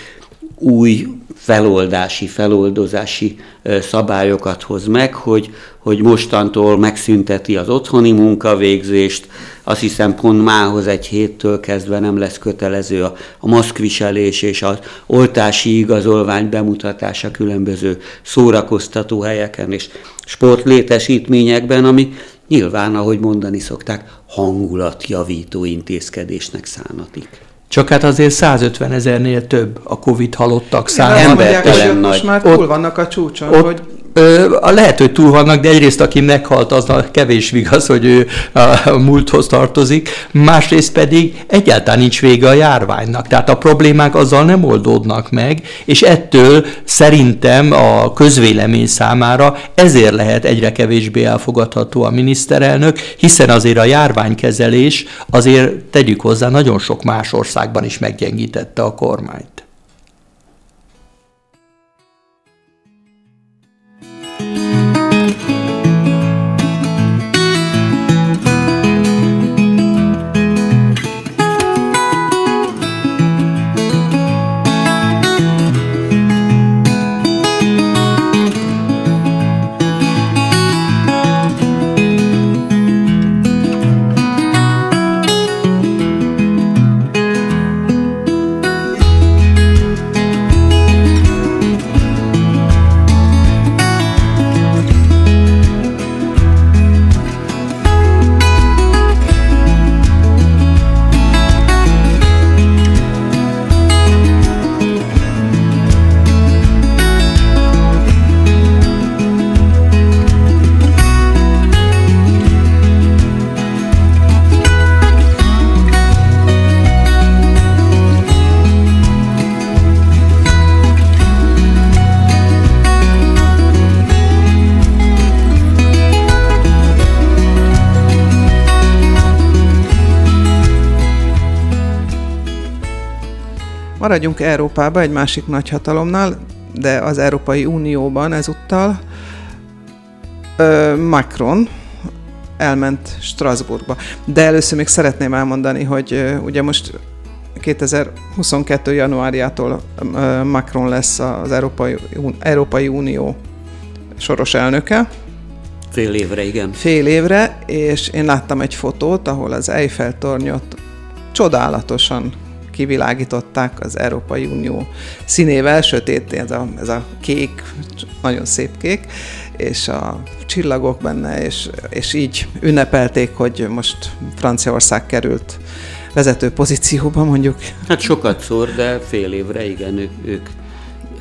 új feloldási, feloldozási szabályokat hoz meg, hogy, hogy mostantól megszünteti az otthoni munkavégzést, azt hiszem pont mához egy héttől kezdve nem lesz kötelező a, a maszkviselés és az oltási igazolvány bemutatása különböző szórakoztató helyeken és sportlétesítményekben, ami nyilván, ahogy mondani szokták, hangulatjavító intézkedésnek szánatik. Csak hát azért 150 ezernél több a Covid halottak száma. Embertelen nagy. Most már túl vannak a csúcson, ott, hogy Ö, lehet, hogy túl vannak, de egyrészt aki meghalt, az a kevés vigaz, hogy ő a múlthoz tartozik, másrészt pedig egyáltalán nincs vége a járványnak. Tehát a problémák azzal nem oldódnak meg, és ettől szerintem a közvélemény számára ezért lehet egyre kevésbé elfogadható a miniszterelnök, hiszen azért a járványkezelés azért tegyük hozzá nagyon sok más országban is meggyengítette a kormányt. Maradjunk Európába, egy másik nagyhatalomnál, de az Európai Unióban ezúttal Macron elment Strasbourgba. De először még szeretném elmondani, hogy ugye most 2022. januárjától Macron lesz az Európai, Európai Unió soros elnöke. Fél évre, igen. Fél évre, és én láttam egy fotót, ahol az Eiffel tornyot csodálatosan kivilágították az Európai Unió színével, sötét, ez a, ez a kék, nagyon szép kék, és a csillagok benne, és, és így ünnepelték, hogy most Franciaország került vezető pozícióba mondjuk. Hát sokat szor, de fél évre igen, ők, ők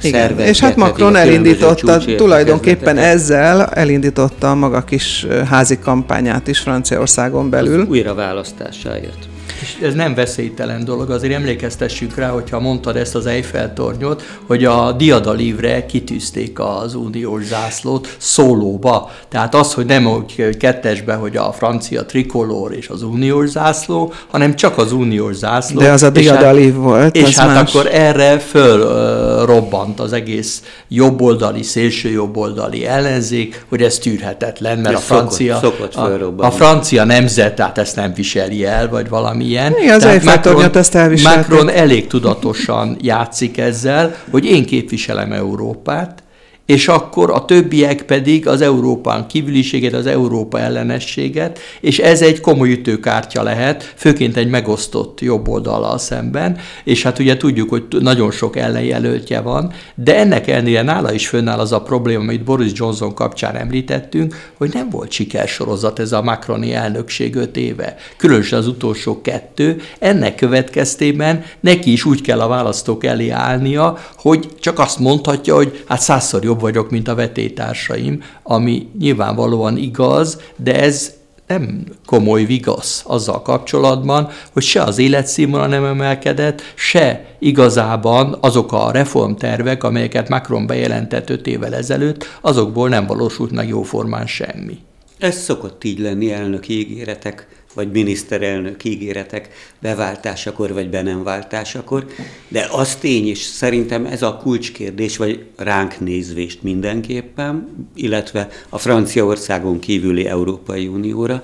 igen, és hát Macron elindította, tulajdonképpen ezzel elindította a maga kis házi kampányát is Franciaországon belül. Az újraválasztásáért. És ez nem veszélytelen dolog, azért emlékeztessük rá, hogyha mondtad ezt az Eiffel-tornyot, hogy a diadalívre kitűzték az uniós zászlót szólóba. Tehát az, hogy nem úgy kettesbe, hogy a francia trikolór és az uniós zászló, hanem csak az uniós zászló. De az a diadalív hát, volt. És hát más. akkor erre fölrobbant az egész jobboldali, szélső jobboldali ellenzék, hogy ez tűrhetetlen, mert ja, a francia, szokott, szokott a, a francia nemzet, tehát ezt nem viseli el, vagy valami ilyen. Igen, az Macron, ezt Macron elég tudatosan játszik ezzel, hogy én képviselem Európát, és akkor a többiek pedig az Európán kívüliséget, az Európa ellenességet, és ez egy komoly ütőkártya lehet, főként egy megosztott jobb oldalal szemben, és hát ugye tudjuk, hogy nagyon sok ellenjelöltje van, de ennek ellenére nála is fönnáll az a probléma, amit Boris Johnson kapcsán említettünk, hogy nem volt sikersorozat ez a Macroni elnökség öt éve, különösen az utolsó kettő, ennek következtében neki is úgy kell a választók elé állnia, hogy csak azt mondhatja, hogy hát százszor jobb jobb vagyok, mint a vetétársaim, ami nyilvánvalóan igaz, de ez nem komoly vigasz azzal kapcsolatban, hogy se az életszínvonal nem emelkedett, se igazában azok a reformtervek, amelyeket Macron bejelentett öt évvel ezelőtt, azokból nem valósult meg jóformán semmi. Ez szokott így lenni elnöki ígéretek vagy miniszterelnök ígéretek beváltásakor, vagy be nem váltásakor, de az tény, és szerintem ez a kulcskérdés, vagy ránk nézvést mindenképpen, illetve a Franciaországon kívüli Európai Unióra,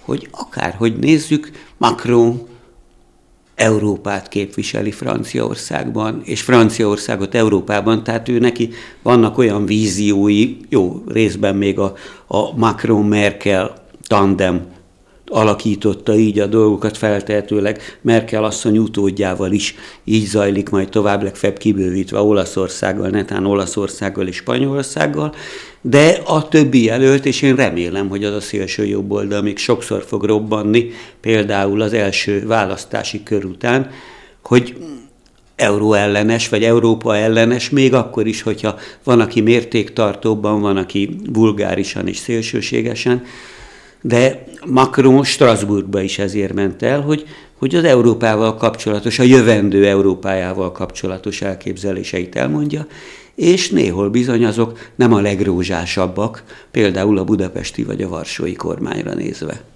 hogy akárhogy nézzük, Macron Európát képviseli Franciaországban, és Franciaországot Európában, tehát ő neki vannak olyan víziói, jó, részben még a, a Macron-Merkel tandem alakította így a dolgokat feltehetőleg Merkel asszony utódjával is. Így zajlik majd tovább, legfeljebb kibővítve Olaszországgal, netán Olaszországgal és Spanyolországgal, de a többi jelölt, és én remélem, hogy az a szélső jobb oldal még sokszor fog robbanni, például az első választási kör után, hogy euró ellenes, vagy Európa ellenes, még akkor is, hogyha van, aki mértéktartóban, van, aki vulgárisan és szélsőségesen, de Macron Strasbourgba is ezért ment el, hogy, hogy az Európával kapcsolatos, a jövendő Európájával kapcsolatos elképzeléseit elmondja, és néhol bizony azok nem a legrózsásabbak, például a budapesti vagy a varsói kormányra nézve.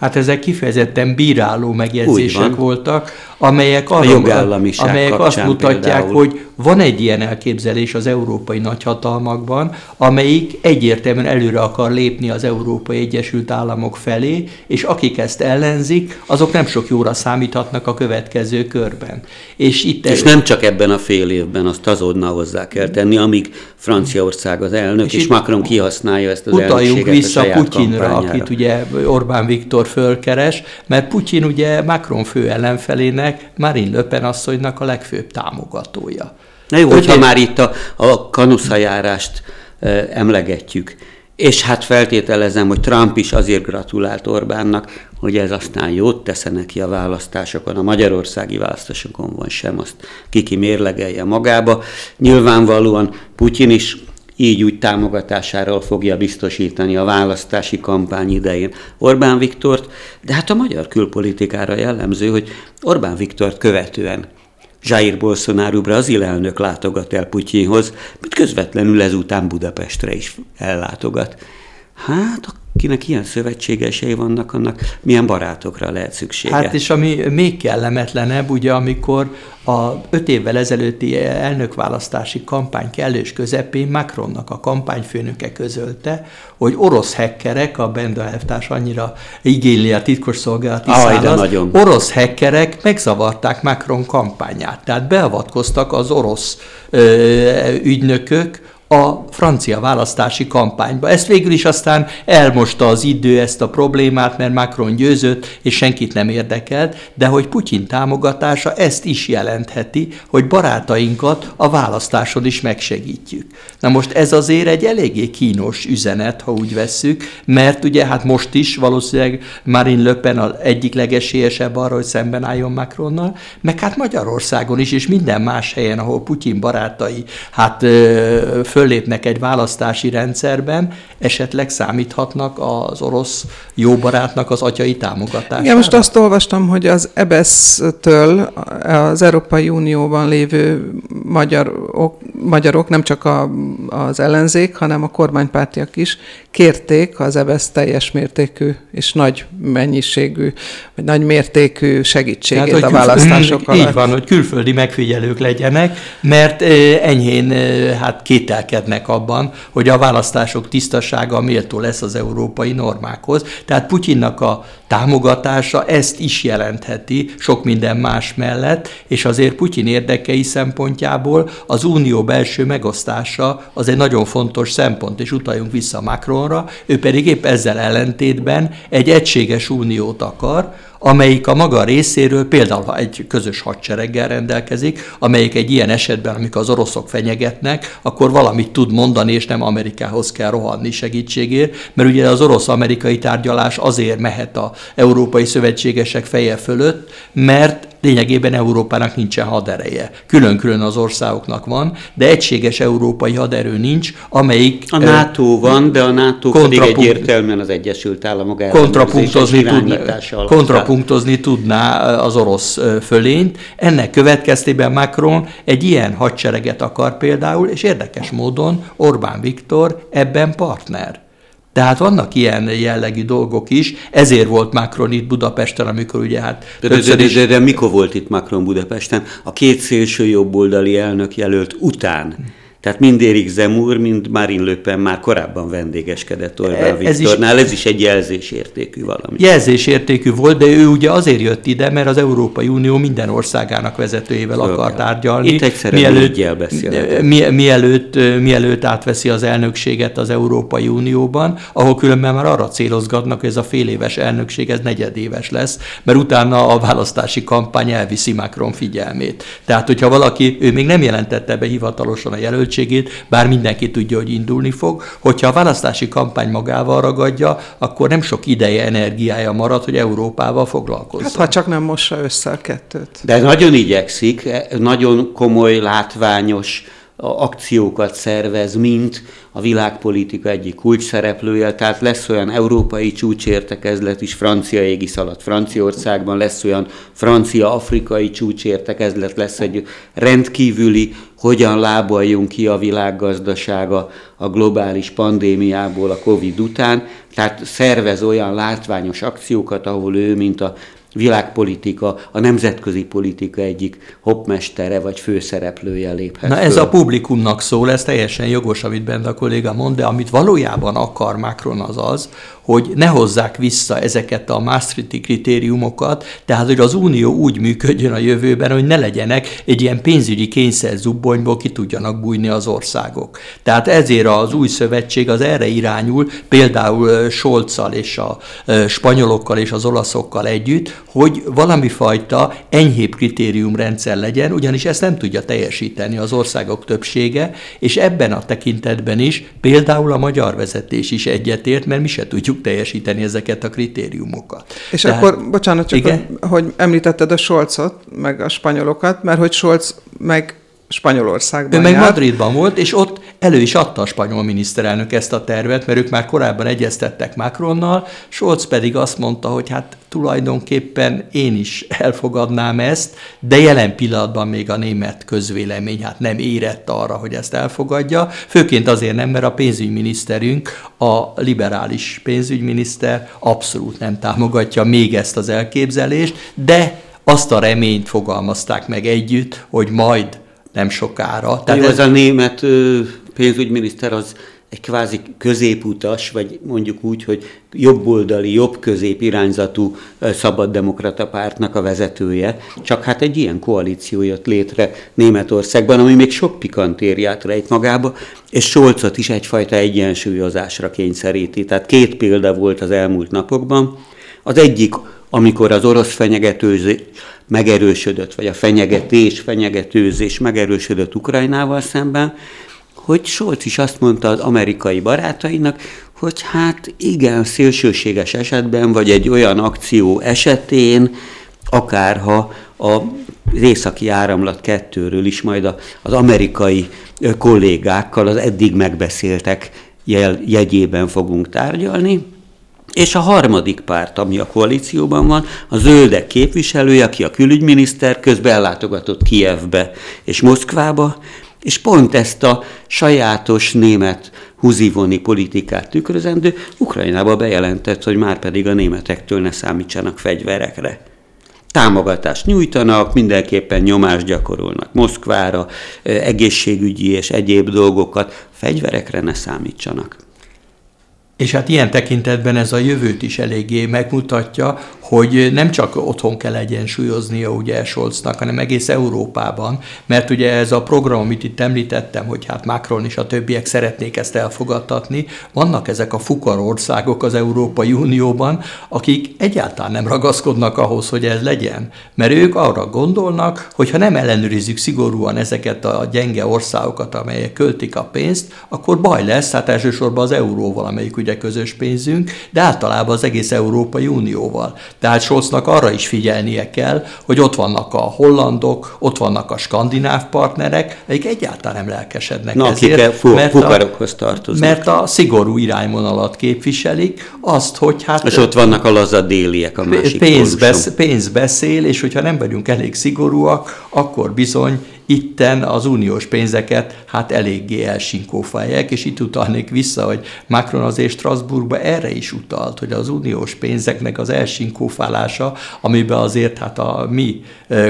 Hát ezek kifejezetten bíráló megjegyzések voltak, amelyek, arra, amelyek azt mutatják, például. hogy van egy ilyen elképzelés az európai nagyhatalmakban, amelyik egyértelműen előre akar lépni az Európai Egyesült Államok felé, és akik ezt ellenzik, azok nem sok jóra számíthatnak a következő körben. És, itt és el... nem csak ebben a fél évben, azt azonnal hozzá kell tenni, amíg Franciaország az elnök, és, és Macron kihasználja ezt az Utaljunk vissza a Putyinra, akit ugye Orbán Viktor fölkeres, mert Putyin ugye Macron fő ellenfelének, Marine Le Pen asszonynak a legfőbb támogatója. Na jó, hogyha már itt a, a kanuszajárást e, emlegetjük, és hát feltételezem, hogy Trump is azért gratulált Orbánnak, hogy ez aztán jót tesz neki a választásokon, a magyarországi választásokon van sem, azt kiki mérlegelje magába. Nyilvánvalóan Putyin is így úgy támogatásáról fogja biztosítani a választási kampány idején Orbán Viktort, de hát a magyar külpolitikára jellemző, hogy Orbán Viktort követően Jair Bolsonaro brazil elnök látogat el Putyinhoz, mint közvetlenül ezután Budapestre is ellátogat. Hát akinek ilyen szövetségesei vannak, annak milyen barátokra lehet szüksége. Hát és ami még kellemetlenebb, ugye amikor a öt évvel ezelőtti elnökválasztási kampány kellős közepén Macronnak a kampányfőnöke közölte, hogy orosz hekkerek, a Benda elvtárs annyira igényli a titkosszolgálati szállat, orosz hekkerek megzavarták Macron kampányát. Tehát beavatkoztak az orosz ö, ügynökök, a francia választási kampányba. Ezt végül is aztán elmosta az idő ezt a problémát, mert Macron győzött, és senkit nem érdekelt, de hogy Putyin támogatása ezt is jelentheti, hogy barátainkat a választáson is megsegítjük. Na most ez azért egy eléggé kínos üzenet, ha úgy vesszük, mert ugye hát most is valószínűleg Marine Le Pen az egyik legesélyesebb arra, hogy szemben álljon Macronnal, meg hát Magyarországon is, és minden más helyen, ahol Putyin barátai hát föllépnek egy választási rendszerben, esetleg számíthatnak az orosz jóbarátnak az atyai támogatására. Igen, most azt olvastam, hogy az EBESZ-től az Európai Unióban lévő magyarok, magyarok nem csak a, az ellenzék, hanem a kormánypártiak is kérték az EBESZ teljes mértékű és nagy mennyiségű, vagy nagy mértékű segítségét Tehát, a választások alatt. Így van, hogy külföldi megfigyelők legyenek, mert enyhén hát kételkednek abban, hogy a választások tisztasága méltó lesz az európai normákhoz. Tehát Putyinnak a támogatása ezt is jelentheti sok minden más mellett, és azért Putyin érdekei szempontjából az unió belső megosztása az egy nagyon fontos szempont, és utaljunk vissza Macronra, ő pedig épp ezzel ellentétben egy egységes uniót akar, amelyik a maga részéről például ha egy közös hadsereggel rendelkezik, amelyik egy ilyen esetben, amikor az oroszok fenyegetnek, akkor valamit tud mondani, és nem Amerikához kell rohanni segítségért, mert ugye az orosz-amerikai tárgyalás azért mehet a európai szövetségesek feje fölött, mert lényegében Európának nincsen hadereje. Külön-külön az országoknak van, de egységes európai haderő nincs, amelyik... A NATO van, de a NATO pedig egyértelműen az Egyesült Államok kontrapunktozni, tudná, kontrapunktozni tudná az orosz fölényt. Ennek következtében Macron egy ilyen hadsereget akar például, és érdekes módon Orbán Viktor ebben partner. Tehát vannak ilyen jellegű dolgok is, ezért volt Macron itt Budapesten, amikor ugye hát... De, de, de, de, de, mikor volt itt Macron Budapesten? A két szélső jobboldali elnök jelölt után. Tehát mind Erik Zemur, mind Marine Le Pen már korábban vendégeskedett Orbán ez Viktornál, is, ez is egy jelzésértékű valami. Jelzésértékű volt, de ő ugye azért jött ide, mert az Európai Unió minden országának vezetőjével Föl akar tárgyalni. Itt egyszerűen mielőtt. Mi, mielőtt, mielőtt átveszi az elnökséget az Európai Unióban, ahol különben már arra célozgatnak, hogy ez a fél éves elnökség, ez negyedéves lesz, mert utána a választási kampány elviszi Macron figyelmét. Tehát, hogyha valaki, ő még nem jelentette be hivatalosan a jelölt költségét, bár mindenki tudja, hogy indulni fog. Hogyha a választási kampány magával ragadja, akkor nem sok ideje, energiája marad, hogy Európával foglalkozzon. Hát ha csak nem mossa össze a kettőt. De nagyon igyekszik, nagyon komoly, látványos akciókat szervez, mint a világpolitika egyik kulcs szereplője, tehát lesz olyan európai csúcsértekezlet is francia égisz alatt Franciaországban, lesz olyan francia-afrikai csúcsértekezlet, lesz egy rendkívüli, hogyan lábaljunk ki a világgazdasága a globális pandémiából a Covid után, tehát szervez olyan látványos akciókat, ahol ő, mint a világpolitika, a nemzetközi politika egyik hopmestere vagy főszereplője léphet Na föl. ez a publikumnak szól, ez teljesen jogos, amit bent a kolléga mond, de amit valójában akar Macron az az, hogy ne hozzák vissza ezeket a Maastrichti kritériumokat, tehát hogy az Unió úgy működjön a jövőben, hogy ne legyenek egy ilyen pénzügyi kényszer zubbonyból ki tudjanak bújni az országok. Tehát ezért az új szövetség az erre irányul, például Scholzal és a spanyolokkal és az olaszokkal együtt, hogy valami fajta enyhébb kritériumrendszer legyen, ugyanis ezt nem tudja teljesíteni az országok többsége, és ebben a tekintetben is például a magyar vezetés is egyetért, mert mi se tudjuk teljesíteni ezeket a kritériumokat. És Tehát, akkor, bocsánat, csak igen? hogy említetted a Scholzot, meg a spanyolokat, mert hogy Scholz meg Spanyolországban Ő meg Madridban volt, és ott elő is adta a spanyol miniszterelnök ezt a tervet, mert ők már korábban egyeztettek Macronnal, Scholz pedig azt mondta, hogy hát tulajdonképpen én is elfogadnám ezt, de jelen pillanatban még a német közvélemény hát nem érett arra, hogy ezt elfogadja, főként azért nem, mert a pénzügyminiszterünk, a liberális pénzügyminiszter abszolút nem támogatja még ezt az elképzelést, de azt a reményt fogalmazták meg együtt, hogy majd nem sokára. Tehát Jó, ez a német pénzügyminiszter az egy kvázi középutas, vagy mondjuk úgy, hogy jobboldali, jobb-közép irányzatú szabaddemokrata pártnak a vezetője, csak hát egy ilyen koalíció jött létre Németországban, ami még sok pikantériát rejt magába, és Solcot is egyfajta egyensúlyozásra kényszeríti. Tehát két példa volt az elmúlt napokban. Az egyik, amikor az orosz fenyegetőzés megerősödött, vagy a fenyegetés, fenyegetőzés megerősödött Ukrajnával szemben, hogy Scholz is azt mondta az amerikai barátainak, hogy hát igen, szélsőséges esetben, vagy egy olyan akció esetén, akárha a északi áramlat kettőről is majd az amerikai kollégákkal az eddig megbeszéltek jegyében fogunk tárgyalni, és a harmadik párt, ami a koalícióban van, a zöldek képviselője, aki a külügyminiszter, közben ellátogatott Kijevbe és Moszkvába, és pont ezt a sajátos német húzivoni politikát tükrözendő Ukrajnába bejelentett, hogy már pedig a németektől ne számítsanak fegyverekre. Támogatást nyújtanak, mindenképpen nyomást gyakorolnak Moszkvára, egészségügyi és egyéb dolgokat, fegyverekre ne számítsanak. És hát ilyen tekintetben ez a jövőt is eléggé megmutatja, hogy nem csak otthon kell egyensúlyoznia ugye Scholznak, hanem egész Európában, mert ugye ez a program, amit itt említettem, hogy hát Macron és a többiek szeretnék ezt elfogadtatni, vannak ezek a fukar országok az Európai Unióban, akik egyáltalán nem ragaszkodnak ahhoz, hogy ez legyen, mert ők arra gondolnak, hogy ha nem ellenőrizzük szigorúan ezeket a gyenge országokat, amelyek költik a pénzt, akkor baj lesz, hát elsősorban az euróval, amelyik közös pénzünk, de általában az egész Európai Unióval. Tehát Scholznak arra is figyelnie kell, hogy ott vannak a hollandok, ott vannak a skandináv partnerek, akik egyáltalán nem lelkesednek Na, ezért, fu- mert, a, tartoznak. mert a szigorú irányvonalat képviselik, azt, hogy hát... És ott vannak a lazad déliek a másik besz, pénz beszél, és hogyha nem vagyunk elég szigorúak, akkor bizony itten az uniós pénzeket hát eléggé elsinkófálják, és itt utalnék vissza, hogy Macron azért Strasbourgba erre is utalt, hogy az uniós pénzeknek az elsinkófálása, amiben azért hát a mi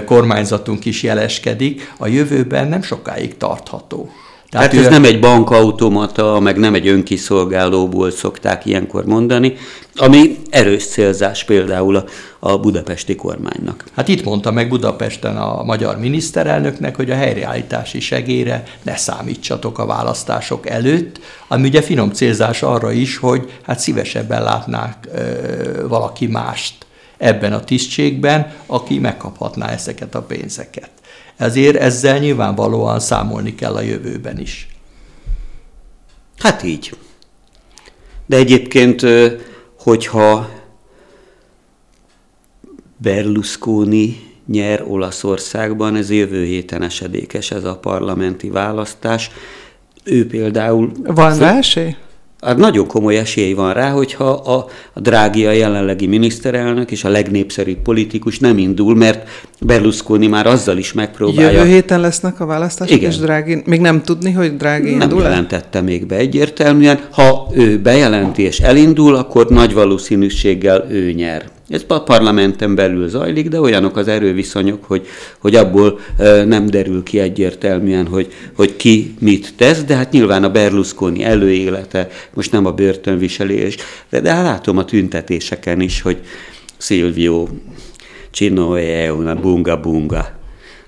kormányzatunk is jeleskedik, a jövőben nem sokáig tartható. Tehát hát ez ő... nem egy bankautomata, meg nem egy önkiszolgálóból szokták ilyenkor mondani, ami erős célzás például a, a budapesti kormánynak. Hát itt mondta meg Budapesten a magyar miniszterelnöknek, hogy a helyreállítási segélyre ne számítsatok a választások előtt, ami ugye finom célzás arra is, hogy hát szívesebben látnák ö, valaki mást ebben a tisztségben, aki megkaphatná ezeket a pénzeket. Ezért ezzel nyilvánvalóan számolni kell a jövőben is. Hát így. De egyébként, hogyha Berlusconi nyer Olaszországban, ez jövő héten esedékes ez a parlamenti választás. Ő például... Van rá esély? Hát nagyon komoly esély van rá, hogyha a, a Drági a jelenlegi miniszterelnök és a legnépszerűbb politikus nem indul, mert Berlusconi már azzal is megpróbálja. Jövő héten lesznek a választások, Igen. és Drági, még nem tudni, hogy Drági nem indul? Nem jelentette még be egyértelműen. Ha ő bejelenti és elindul, akkor nagy valószínűséggel ő nyer. Ez a parlamenten belül zajlik, de olyanok az erőviszonyok, hogy, hogy abból nem derül ki egyértelműen, hogy, hogy ki mit tesz, de hát nyilván a Berlusconi előélete, most nem a börtönviselés, de, de hát látom a tüntetéseken is, hogy Silvio Cinoe una bunga bunga.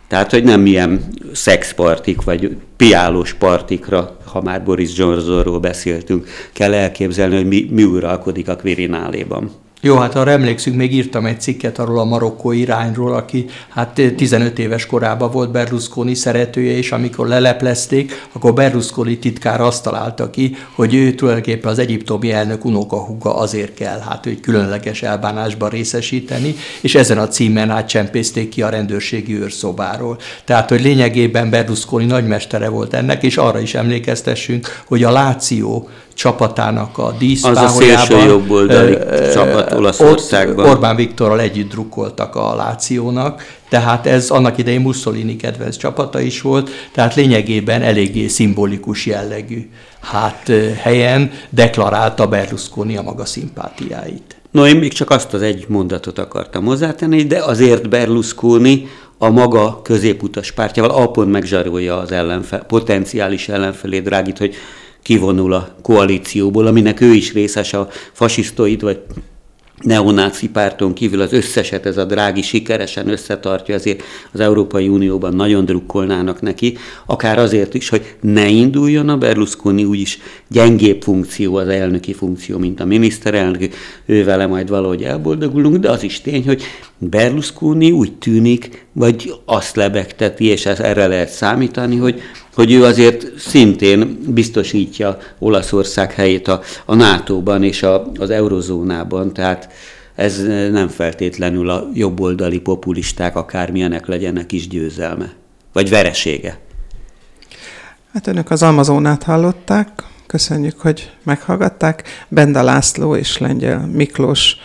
Tehát, hogy nem ilyen szexpartik, vagy piálós partikra, ha már Boris Johnsonról beszéltünk, kell elképzelni, hogy mi, mi uralkodik a Quirináléban. Jó, hát arra emlékszünk, még írtam egy cikket arról a marokkó irányról, aki hát 15 éves korában volt Berlusconi szeretője, és amikor leleplezték, akkor Berlusconi titkár azt találta ki, hogy ő tulajdonképpen az egyiptomi elnök unokahuga azért kell, hát hogy különleges elbánásban részesíteni, és ezen a címen átcsempészték ki a rendőrségi őrszobáról. Tehát, hogy lényegében Berlusconi nagymestere volt ennek, és arra is emlékeztessünk, hogy a Láció csapatának a díszpáholyában. Az a szélső jobboldali csapat Olaszországban. Orbán Viktorral együtt drukkoltak a Lációnak, tehát ez annak idején Mussolini kedvenc csapata is volt, tehát lényegében eléggé szimbolikus jellegű hát helyen deklarálta Berlusconi a maga szimpátiáit. No, én még csak azt az egy mondatot akartam hozzátenni, de azért Berlusconi a maga középutas pártjával alpont megzsarolja az ellenfel, potenciális ellenfelét, Drágit, hogy kivonul a koalícióból, aminek ő is részes a fasisztoid vagy neonáci párton kívül. Az összeset ez a drági sikeresen összetartja, azért az Európai Unióban nagyon drukkolnának neki, akár azért is, hogy ne induljon a Berlusconi úgyis gyengébb funkció az elnöki funkció, mint a miniszterelnök, vele majd valahogy elboldogulunk, de az is tény, hogy Berlusconi úgy tűnik, vagy azt lebegteti, és ez erre lehet számítani, hogy hogy ő azért szintén biztosítja Olaszország helyét a, a NATO-ban és a, az eurozónában, tehát ez nem feltétlenül a jobboldali populisták akármilyenek legyenek is győzelme, vagy veresége. Hát önök az Amazonát hallották, köszönjük, hogy meghallgatták. Benda László és Lengyel Miklós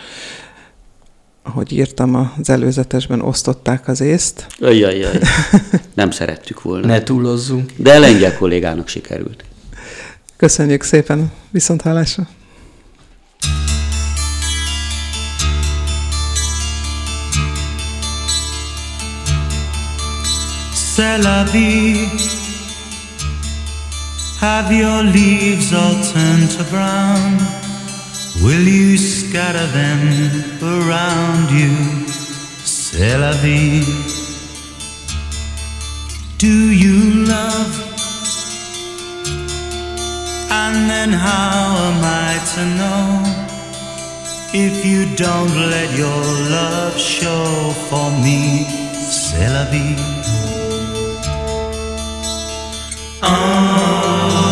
ahogy írtam az előzetesben, osztották az észt. Ajajaj, nem szerettük volna. Ne túlozzunk. De lengyel kollégának sikerült. Köszönjük szépen, viszont hallásra. C'est la vie. Have your leaves all turned to brown? Will you scatter them around you? C'est la vie. Do you love? And then how am I to know if you don't let your love show for me? C'est la vie. Oh.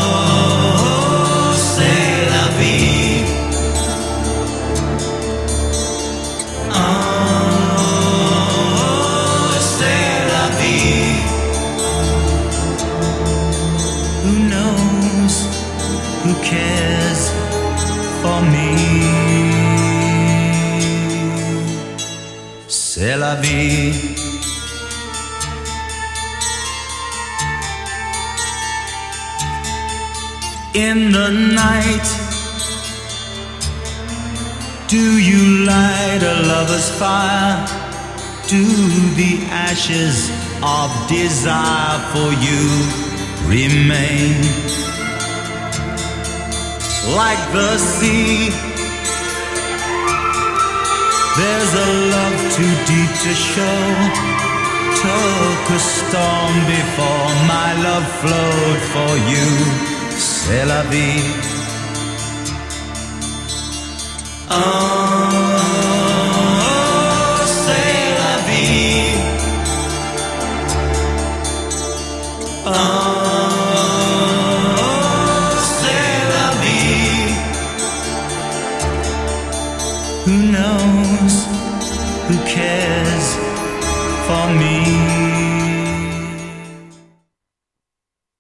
In the night, do you light a lover's fire? Do the ashes of desire for you remain like the sea? There's a love too deep to show. Took a storm before my love flowed for you. C'est la vie. Oh, c'est la vie. Oh.